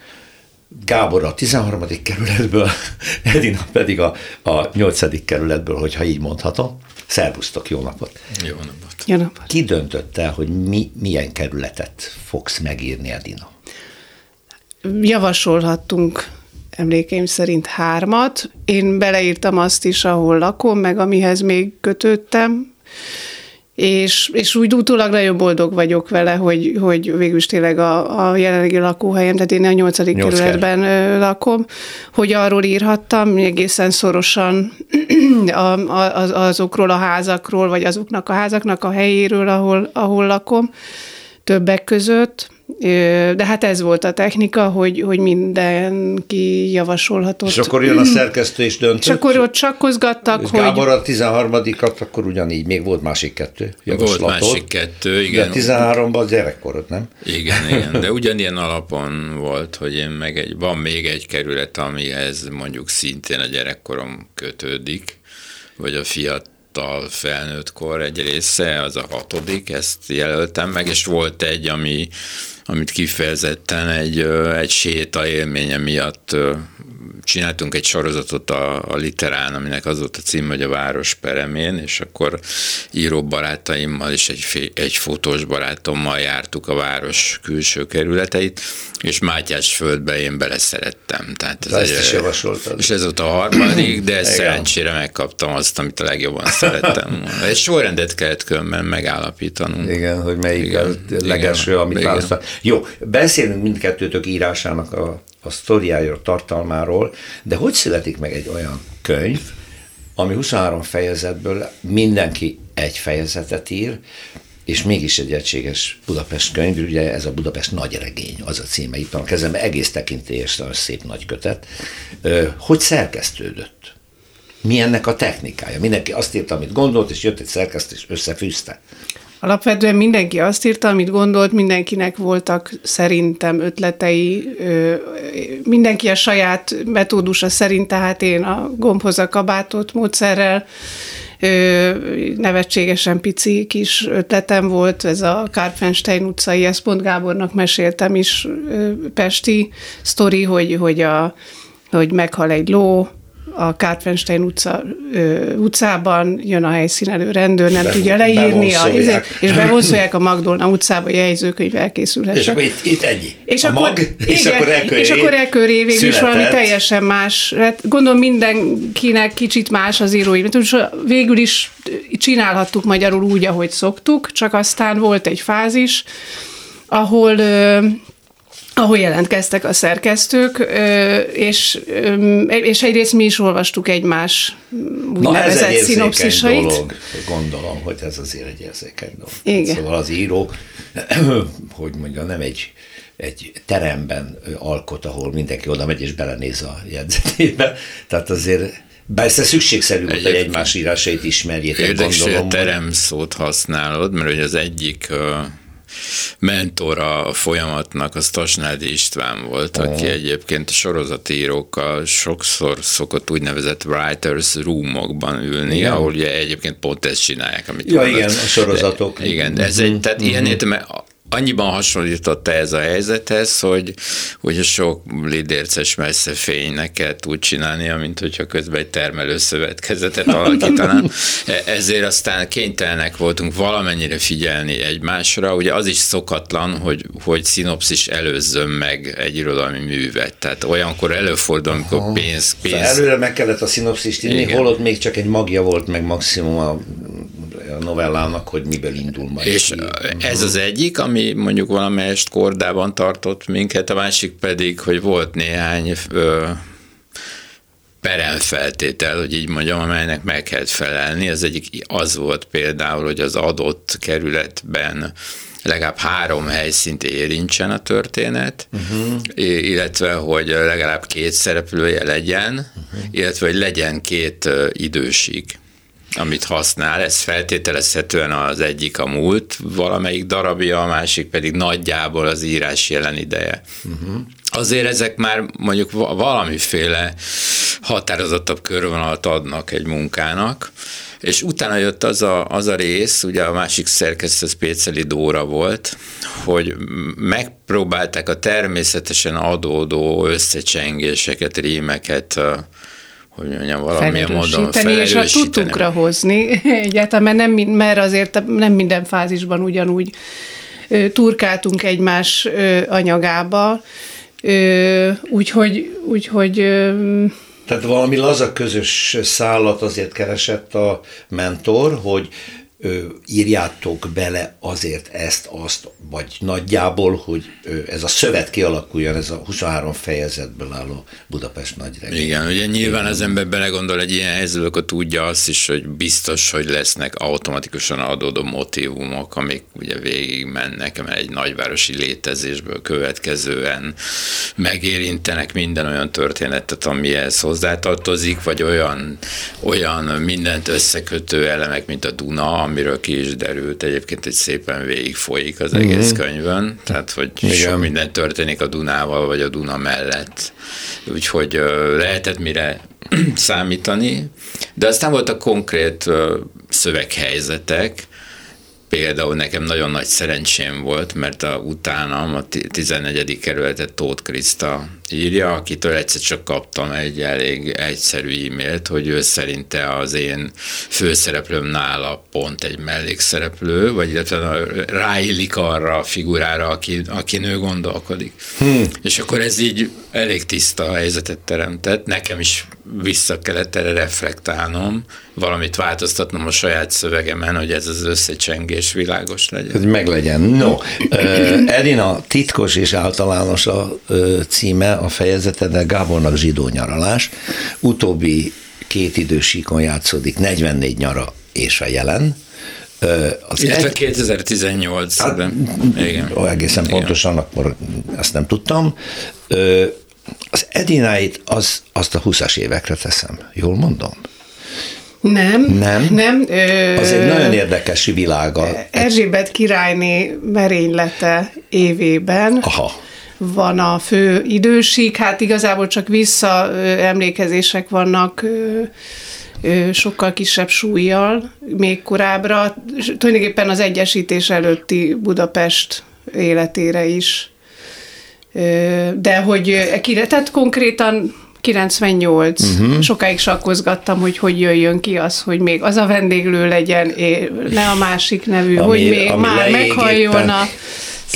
Gábor a 13. kerületből, Edina pedig a, a 8. kerületből, hogyha így mondhatom. Szervusztok, jó napot! Jó napot! Jó napot! Ki döntött el, hogy mi, milyen kerületet fogsz megírni, Edina? Javasolhattunk emlékeim szerint hármat. Én beleírtam azt is, ahol lakom, meg amihez még kötődtem, és, és úgy utólag nagyon boldog vagyok vele, hogy, hogy végül is tényleg a, a jelenlegi lakóhelyem, tehát én a nyolcadik kerületben lakom, hogy arról írhattam egészen szorosan a, a, azokról a házakról, vagy azoknak a házaknak a helyéről, ahol, ahol lakom. többek között, de hát ez volt a technika, hogy, hogy mindenki javasolhatott. És akkor jön a szerkesztő és döntött. És akkor ott csakkozgattak, hogy... Gábor a 13-at, akkor ugyanígy, még volt másik kettő Volt másik kettő, igen. De 13-ban gyerekkorod, nem? Igen, igen, de ugyanilyen alapon volt, hogy én meg egy, van még egy kerület, amihez mondjuk szintén a gyerekkorom kötődik, vagy a fiat fiatal felnőttkor egy része, az a hatodik, ezt jelöltem meg, és volt egy, ami, amit kifejezetten egy, egy séta élménye miatt csináltunk egy sorozatot a, a Literán, aminek az volt a cím, hogy a város peremén, és akkor író barátaimmal és egy, egy fotós barátommal jártuk a város külső kerületeit, és Mátyás földbe én beleszerettem. Tehát ez ezt egy, is javasoltad. És ez volt a harmadik, de szerencsére megkaptam azt, amit a legjobban szerettem. Egy sorrendet kellett különben megállapítanunk. Igen, hogy melyik igen, a legelső, amit választál. Jó, beszélünk mindkettőtök írásának a a sztoriájáról, tartalmáról, de hogy születik meg egy olyan könyv, ami 23 fejezetből mindenki egy fejezetet ír, és mégis egy egységes Budapest könyv, ugye ez a Budapest nagy regény, az a címe, itt van a kezemben, egész tekintélyes, a szép nagy kötet. Hogy szerkesztődött? Mi ennek a technikája? Mindenki azt írta, amit gondolt, és jött egy szerkesztés, és összefűzte. Alapvetően mindenki azt írta, amit gondolt, mindenkinek voltak szerintem ötletei, mindenki a saját metódusa szerint, tehát én a gombhoz a kabátot módszerrel, nevetségesen pici kis ötletem volt, ez a Karpenstein utcai, ezt pont Gábornak meséltem is, Pesti sztori, hogy, hogy, a, hogy meghal egy ló, a Kárpenstein utca, ö, utcában jön a helyszínelő rendőr, nem Be, tudja leírni, a, és bevonszolják a Magdolna utcába, hogy jegyzőkönyv elkészülhet. És akkor itt, itt ennyi. És a akkor, mag, igen, és akkor elköré, és akkor elköré végül is valami teljesen más. Hát gondolom mindenkinek kicsit más az írói. Végül is csinálhattuk magyarul úgy, ahogy szoktuk, csak aztán volt egy fázis, ahol ahol jelentkeztek a szerkesztők, és, és egyrészt mi is olvastuk egymás úgynevezett Na, ez szinopszisait. dolog, gondolom, hogy ez azért egy érzékeny dolog. Igen. Szóval az író, hogy mondja, nem egy egy teremben alkot, ahol mindenki oda megy és belenéz a jegyzetébe. Tehát azért Persze szükségszerű hogy egymás írásait ismerjétek, Érdekes, gondolom. Érdekes, terem szót használod, mert hogy az egyik mentor a folyamatnak az Tasnádi István volt, oh. aki egyébként a sorozatírókkal sokszor szokott úgynevezett writers roomokban ülni, igen. ahol ugye egyébként pont ezt csinálják, amit Ja, mondod. igen, a sorozatok. Igen, de ez egy, tehát uh-huh. ilyen értelme annyiban hasonlította ez a helyzethez, hogy, hogy a sok lidérces messze fénynek kell úgy csinálnia, mint hogyha közben egy termelőszövetkezetet alakítanám. E, ezért aztán kénytelenek voltunk valamennyire figyelni egymásra. Ugye az is szokatlan, hogy, hogy szinopszis előzzön meg egy irodalmi művet. Tehát olyankor előfordul, amikor pénz... pénz... Szóval előre meg kellett a szinopszist írni, holott még csak egy magja volt, meg maximum a a novellának, hogy miből indul majd. És ki. ez az egyik, ami mondjuk valamelyest kordában tartott minket, a másik pedig, hogy volt néhány ö, peremfeltétel, hogy így mondjam, amelynek meg kellett felelni. Az egyik az volt például, hogy az adott kerületben legalább három helyszínt érintsen a történet, uh-huh. illetve hogy legalább két szereplője legyen, uh-huh. illetve hogy legyen két idősig amit használ, ez feltételezhetően az egyik a múlt valamelyik darabja, a másik pedig nagyjából az írás jelen ideje. Uh-huh. Azért ezek már mondjuk valamiféle határozottabb körvonalat adnak egy munkának, és utána jött az a, az a rész, ugye a másik szerkesztő Spéceli Dóra volt, hogy megpróbálták a természetesen adódó összecsengéseket, rímeket hogy mondjam, valamilyen módon és a tudtukra hozni egyáltalán, mert, nem, mert azért nem minden fázisban ugyanúgy turkáltunk egymás anyagába, úgyhogy, úgyhogy tehát valami laza közös szállat azért keresett a mentor, hogy írjátok bele azért ezt, azt, vagy nagyjából, hogy ez a szövet kialakuljon, ez a 23 fejezetből álló Budapest nagy regény. Igen, ugye nyilván az ember belegondol egy ilyen helyzetbe, akkor tudja azt is, hogy biztos, hogy lesznek automatikusan adódó motivumok, amik ugye végig mennek, mert egy nagyvárosi létezésből következően megérintenek minden olyan történetet, amihez hozzátartozik, vagy olyan, olyan mindent összekötő elemek, mint a Duna, amiről ki is derült, egyébként egy szépen végig folyik az egész mm-hmm. könyvön, tehát hogy Igen. sok minden történik a Dunával, vagy a Duna mellett. Úgyhogy lehetett mire számítani, de aztán voltak konkrét szöveghelyzetek, például nekem nagyon nagy szerencsém volt, mert a, utánam a 14. kerületet Tóth Kriszta írja, akitől egyszer csak kaptam egy elég egyszerű e-mailt, hogy ő szerinte az én főszereplőm nála pont egy mellékszereplő, vagy illetve ráillik arra a figurára, aki, aki nő gondolkodik. Hmm. És akkor ez így elég tiszta helyzetet teremtett, nekem is vissza kellett erre reflektálnom, valamit változtatnom a saját szövegemen, hogy ez az összecsengés világos legyen. Hogy meglegyen. No, Edina, titkos és általános a címe, a fejezete, de Gábornak zsidó nyaralás. Utóbbi két idősíkon játszódik, 44 nyara és a jelen. Az Illetve egy... 2018 hát, Igen. Ó, egészen Igen. pontosan, akkor ezt nem tudtam. Az Edináit az, azt a 20-as évekre teszem. Jól mondom? Nem. Nem? Nem. Ö, az egy nagyon érdekes világa. Erzsébet királyné merénylete évében. Aha van a fő idősík, hát igazából csak vissza emlékezések vannak sokkal kisebb súlyjal, még korábbra, tulajdonképpen az egyesítés előtti Budapest életére is. De hogy, tehát konkrétan 98. Uh-huh. Sokáig sakkozgattam, hogy hogy jöjjön ki az, hogy még az a vendéglő legyen, ne a másik nevű, ami, hogy még ami már meghalljon a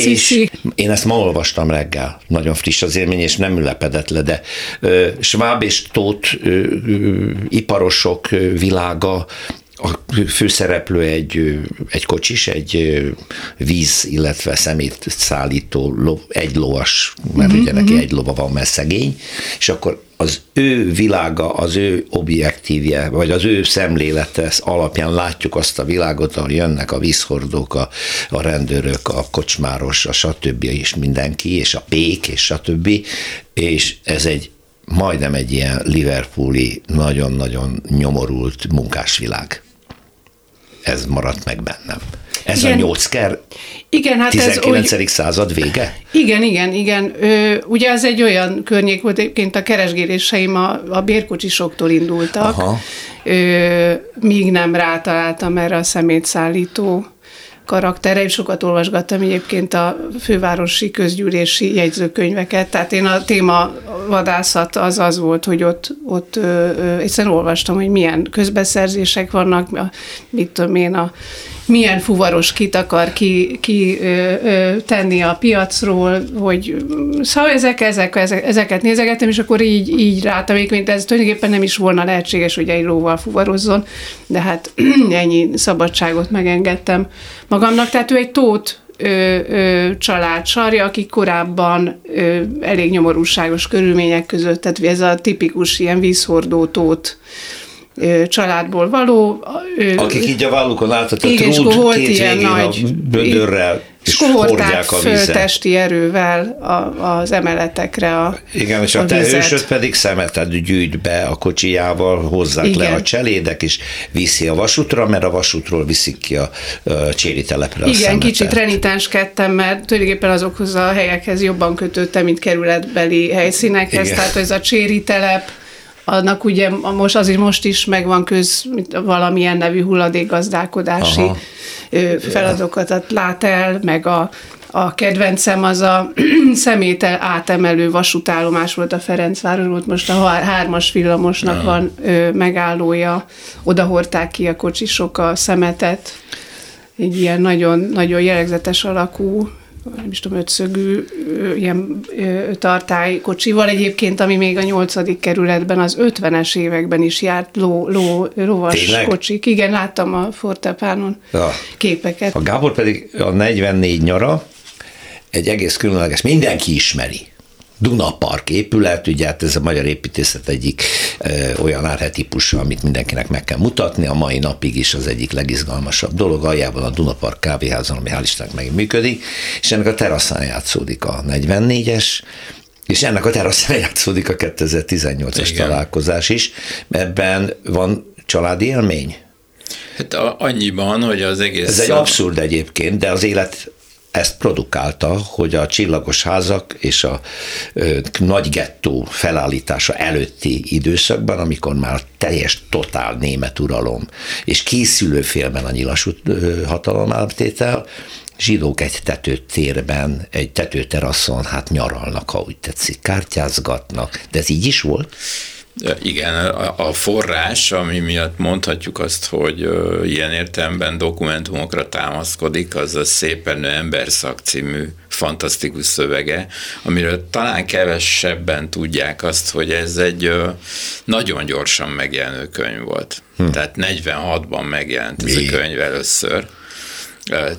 Sziszi. És én ezt ma olvastam reggel, nagyon friss az élmény, és nem ülepedett le, de Schwab és Tóth iparosok világa a főszereplő egy, egy kocsis, egy víz, illetve szemét szállító, lov, egy lovas, mert mm-hmm. ugye neki mhm. egy lova van, mert szegény, és akkor az ő világa, az ő objektívje, vagy az ő szemlélete alapján látjuk azt a világot, ahol jönnek a vízhordók, a, a rendőrök, a kocsmáros, a stb. és mindenki, és a pék, és stb. És ez egy majdnem egy ilyen Liverpooli, nagyon-nagyon nyomorult munkásvilág ez maradt meg bennem. Ez igen. a nyolcker igen, hát 19. Ez, század vége? Igen, igen, igen. Ö, ugye ez egy olyan környék volt, egyébként a keresgéléseim a, a bérkocsisoktól indultak, Aha. Ö, míg nem rátaláltam erre a szemétszállító karaktere, és sokat olvasgattam egyébként a fővárosi közgyűlési jegyzőkönyveket, tehát én a téma vadászat az az volt, hogy ott, ott egyszerűen olvastam, hogy milyen közbeszerzések vannak, mit tudom én, a milyen fuvaros kit akar ki, ki ö, ö, tenni a piacról, hogy szóval ezek, ezek, ezek, ezeket nézegettem, és akkor így, így rátam, mint ez tulajdonképpen nem is volna lehetséges, hogy egy lóval fuvarozzon, de hát ennyi szabadságot megengedtem magamnak. Tehát ő egy tót ö, ö, család sarja, akik korábban ö, elég nyomorúságos körülmények között, tehát ez a tipikus ilyen vízhordó tót családból való. Akik így a vállukon igen, trúd, két ilyen nagy bödörrel, és a vizet. föltesti erővel a, az emeletekre a Igen, és a, a te hősöd pedig szemetet gyűjt be a kocsijával, hozzák Igen. le a cselédek, és viszi a vasútra, mert a vasútról viszik ki a, a cséri telepre Igen, a kicsit renitánskedtem, mert tulajdonképpen azokhoz a helyekhez jobban kötődtem, mint kerületbeli helyszínekhez, Igen. tehát ez a cséri telep, annak ugye most azért most is megvan köz valamilyen nevű hulladékgazdálkodási Aha. feladatokat lát el, meg a, a kedvencem az a szemét átemelő vasútállomás volt a Ferencváros, volt most a hármas villamosnak van ö, megállója, oda hordták ki a kocsisok a szemetet, egy ilyen nagyon, nagyon jellegzetes alakú nem is tudom, ötszögű ilyen tartálykocsival egyébként, ami még a nyolcadik kerületben az 50-es években is járt ló, ló, lovas Tényleg? kocsik. Igen, láttam a Fortepánon ja. képeket. A Gábor pedig a 44 nyara egy egész különleges, mindenki ismeri Duna Park épület, ugye hát ez a magyar építészet egyik e, olyan árhetípusa, amit mindenkinek meg kell mutatni, a mai napig is az egyik legizgalmasabb dolog, aljában a Duna Park kávéházon, ami hál' Istennek meg működik, és ennek a teraszán játszódik a 44-es, és ennek a teraszán játszódik a 2018-as Igen. találkozás is, ebben van családi élmény? Hát annyiban, hogy az egész... Ez egy abszurd egyébként, de az élet ezt produkálta, hogy a csillagos házak és a ö, nagy gettó felállítása előtti időszakban, amikor már teljes totál német uralom, és készülő félben a nyilas hatalomáltétel, zsidók egy tetőtérben, egy tetőteraszon, hát nyaralnak, ha úgy tetszik, kártyázgatnak, de ez így is volt? Igen, a forrás, ami miatt mondhatjuk azt, hogy ilyen értelemben dokumentumokra támaszkodik, az a Szépen Emberszak című fantasztikus szövege, amiről talán kevesebben tudják azt, hogy ez egy nagyon gyorsan megjelenő könyv volt. Hm. Tehát 46-ban megjelent ez Mi? a könyv először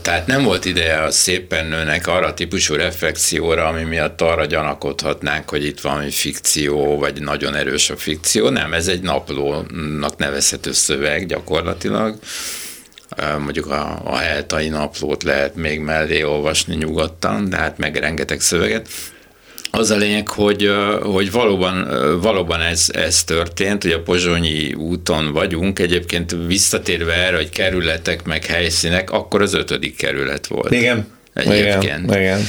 tehát nem volt ideje a szépen nőnek arra a típusú reflexióra, ami miatt arra gyanakodhatnánk, hogy itt valami fikció, vagy nagyon erős a fikció. Nem, ez egy naplónak nevezhető szöveg gyakorlatilag. Mondjuk a, a heltai naplót lehet még mellé olvasni nyugodtan, de hát meg rengeteg szöveget. Az a lényeg, hogy, hogy valóban, valóban ez, ez történt, hogy a Pozsonyi úton vagyunk, egyébként visszatérve erre, hogy kerületek meg helyszínek, akkor az ötödik kerület volt. Igen. Egyébként. Igen, igen.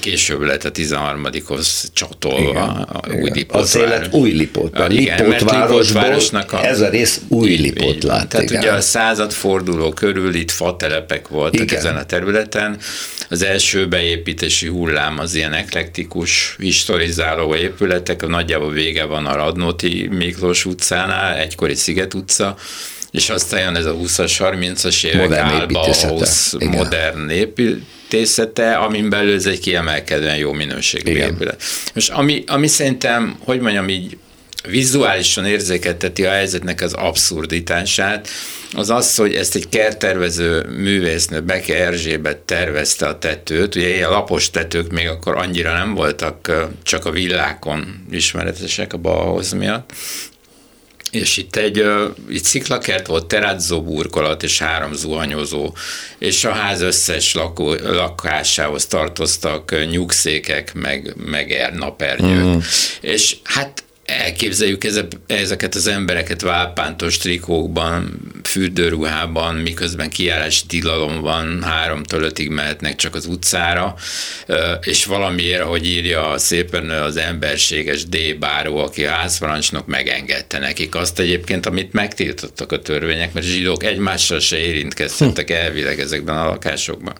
Később lett a 13-hoz csatolva igen, a új Lipótvár. Az élet új Lipótvár. Lipótvárosnak a... ez a rész új Lipótvár. Tehát igen. ugye a századforduló körül itt fatelepek voltak igen. ezen a területen. Az első beépítési hullám az ilyen eklektikus, historizáló épületek, nagyjából vége van a Radnóti Miklós utcánál, egykori Sziget utca, és aztán jön ez a 20-as, 30-as évek modern álba, modern épület építészete, amin belül ez egy kiemelkedően jó minőségű Igen. épület. Most ami, ami szerintem, hogy mondjam így, vizuálisan érzékelteti a helyzetnek az abszurditását, az az, hogy ezt egy kertervező művésznő, Beke Erzsébet tervezte a tetőt, ugye ilyen lapos tetők még akkor annyira nem voltak, csak a villákon ismeretesek a Bauhaus miatt, és itt egy itt sziklakert volt, teradzó burkolat és három zuhanyozó, és a ház összes lakó, lakásához tartoztak nyugszékek, meg, meg napernyők. Mm. És hát elképzeljük ezeket az embereket válpántos trikókban, fürdőruhában, miközben kiállás tilalom van, háromtól ötig mehetnek csak az utcára, és valamiért, hogy írja szépen az emberséges D. Báró, aki házparancsnok megengedte nekik azt egyébként, amit megtiltottak a törvények, mert zsidók egymással se érintkeztettek hm. elvileg ezekben a lakásokban.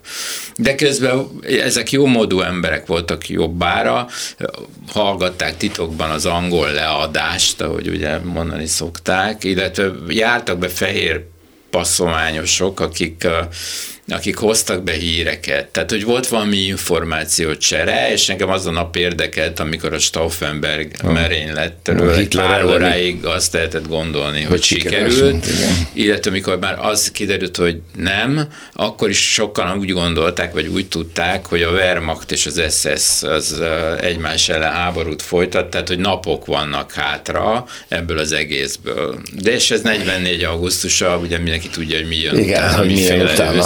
De közben ezek jó módú emberek voltak jobbára, hallgatták titokban az angol leadást, ahogy ugye mondani szokták, illetve jártak be fehér passzományosok, akik akik hoztak be híreket. Tehát, hogy volt valami információ csere, és nekem az a nap érdekelt, amikor a Stauffenberg hmm. merényletről egy pár óráig azt lehetett gondolni, hogy, hogy sikerült, illetve amikor már az kiderült, hogy nem, akkor is sokan úgy gondolták, vagy úgy tudták, hogy a Wehrmacht és az SS az egymás ellen háborút folytat, tehát, hogy napok vannak hátra ebből az egészből. De és ez 44. augusztusa, ugye mindenki tudja, hogy mi jön Igen, utána, hogy mi jön utána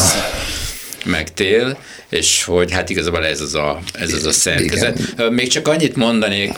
meg tél, és hogy hát igazából ez az a, ez az a szerkezet. Igen. Még csak annyit mondanék,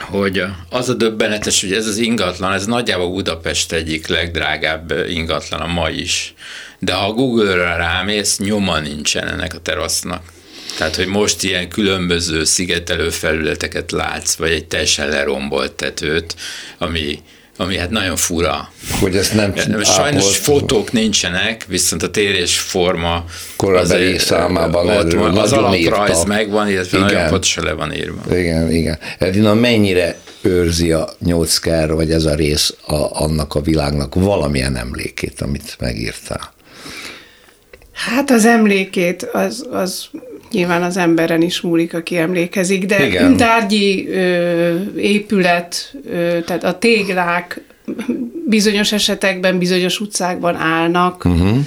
hogy az a döbbenetes, hogy ez az ingatlan, ez nagyjából Budapest egyik legdrágább ingatlan a ma is. De ha a Google-ra rámész, nyoma nincsen ennek a terasznak. Tehát, hogy most ilyen különböző szigetelő felületeket látsz, vagy egy teljesen lerombolt tetőt, ami ami hát nagyon fura. Hogy ezt nem Sajnos ápolt. fotók nincsenek, viszont a térés forma korabeli az, számában ott van, az alaprajz írta. megvan, illetve igen. nagyon pontosan le van írva. Igen, igen. Edina mennyire őrzi a nyolckár, vagy ez a rész a, annak a világnak valamilyen emlékét, amit megírtál? Hát az emlékét, az, az nyilván az emberen is múlik, aki emlékezik, de Igen. tárgyi ö, épület, ö, tehát a téglák bizonyos esetekben, bizonyos utcákban állnak, uh-huh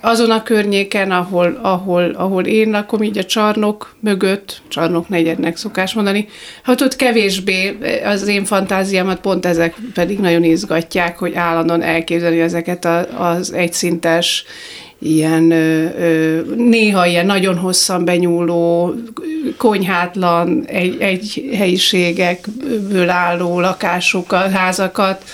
azon a környéken, ahol, ahol, ahol én lakom, így a csarnok mögött, csarnok negyednek szokás mondani, hát ott kevésbé az én fantáziámat pont ezek pedig nagyon izgatják, hogy állandóan elképzelni ezeket az egyszintes, ilyen néha ilyen nagyon hosszan benyúló, konyhátlan egy, egy helyiségekből álló lakásokat, házakat,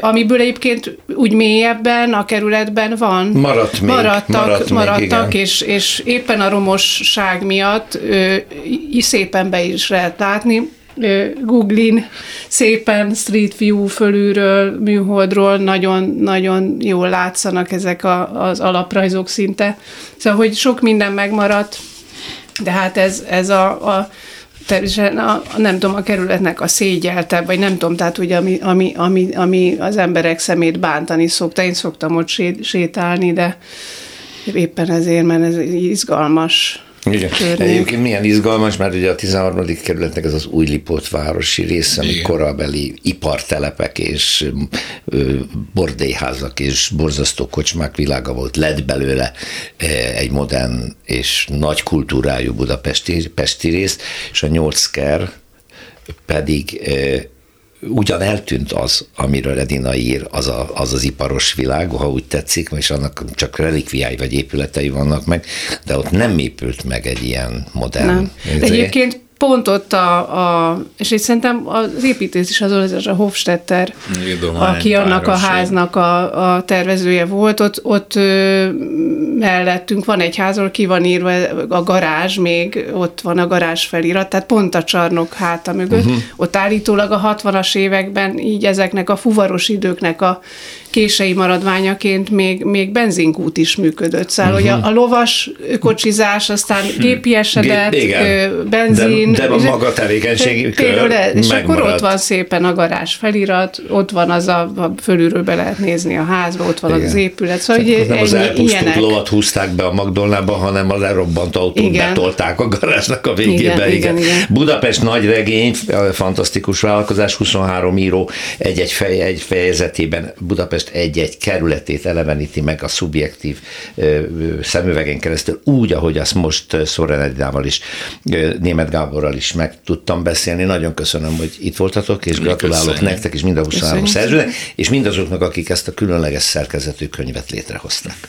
amiből egyébként úgy mélyebben a kerületben van. Maradt még. Maradtak, maradt maradtak még, és, és éppen a romosság miatt ö, szépen be is lehet látni. Googlin szépen Street View fölülről, műholdról nagyon-nagyon jól látszanak ezek a, az alaprajzok szinte. Szóval, hogy sok minden megmaradt, de hát ez, ez a, a a, nem tudom, a kerületnek a szégyelte, vagy nem tudom, tehát ugye ami, ami, ami, ami az emberek szemét bántani szokta. Én szoktam ott sétálni, de éppen ezért, mert ez izgalmas igen. Egyébként milyen izgalmas, mert ugye a 13. kerületnek ez az új Lipót városi része, ami korabeli ipartelepek és bordélyházak és borzasztó kocsmák világa volt, lett belőle egy modern és nagy kultúrájú budapesti pesti rész, és a nyolcker pedig ugyan eltűnt az, amiről Edina ír, az, a, az az iparos világ, ha úgy tetszik, és annak csak relikviái vagy épületei vannak meg, de ott nem épült meg egy ilyen modern. Nem. Egyébként pont ott a, a és itt szerintem az építész is az, az a Hofstetter, aki annak a háznak a, a tervezője volt, ott, ott ö, mellettünk van egy házról, ki van írva a garázs még, ott van a garázs felirat, tehát pont a csarnok háta mögött. Uh-huh. Ott állítólag a 60-as években így ezeknek a fuvaros időknek a kései maradványaként még, még benzinkút is működött. Szóval, uh-huh. hogy a, a lovas kocsizás, aztán hm. gépiesedett, Gép, benzin. De, de a maga tevékenység kör És akkor ott van szépen a garázs felirat, ott van az a, a fölülről be lehet nézni a házba, ott van igen. az épület. Szóval, hogy nem az elpusztult ilyenek. lovat húzták be a McDonald'ba, hanem az elrobbant autót igen. betolták a garázsnak a végébe. Igen, igen. Igen, igen. Budapest nagy regény, fantasztikus vállalkozás, 23 író egy-egy fej, egy fejezetében Budapest Budapest egy-egy kerületét eleveníti meg a szubjektív szemüvegen keresztül, úgy, ahogy azt most Szoren Edinával is, Német Gáborral is meg tudtam beszélni. Nagyon köszönöm, hogy itt voltatok, és gratulálok Köszönjük. nektek, és mind a 23 szerzőnek, és mindazoknak, akik ezt a különleges szerkezetű könyvet létrehozták.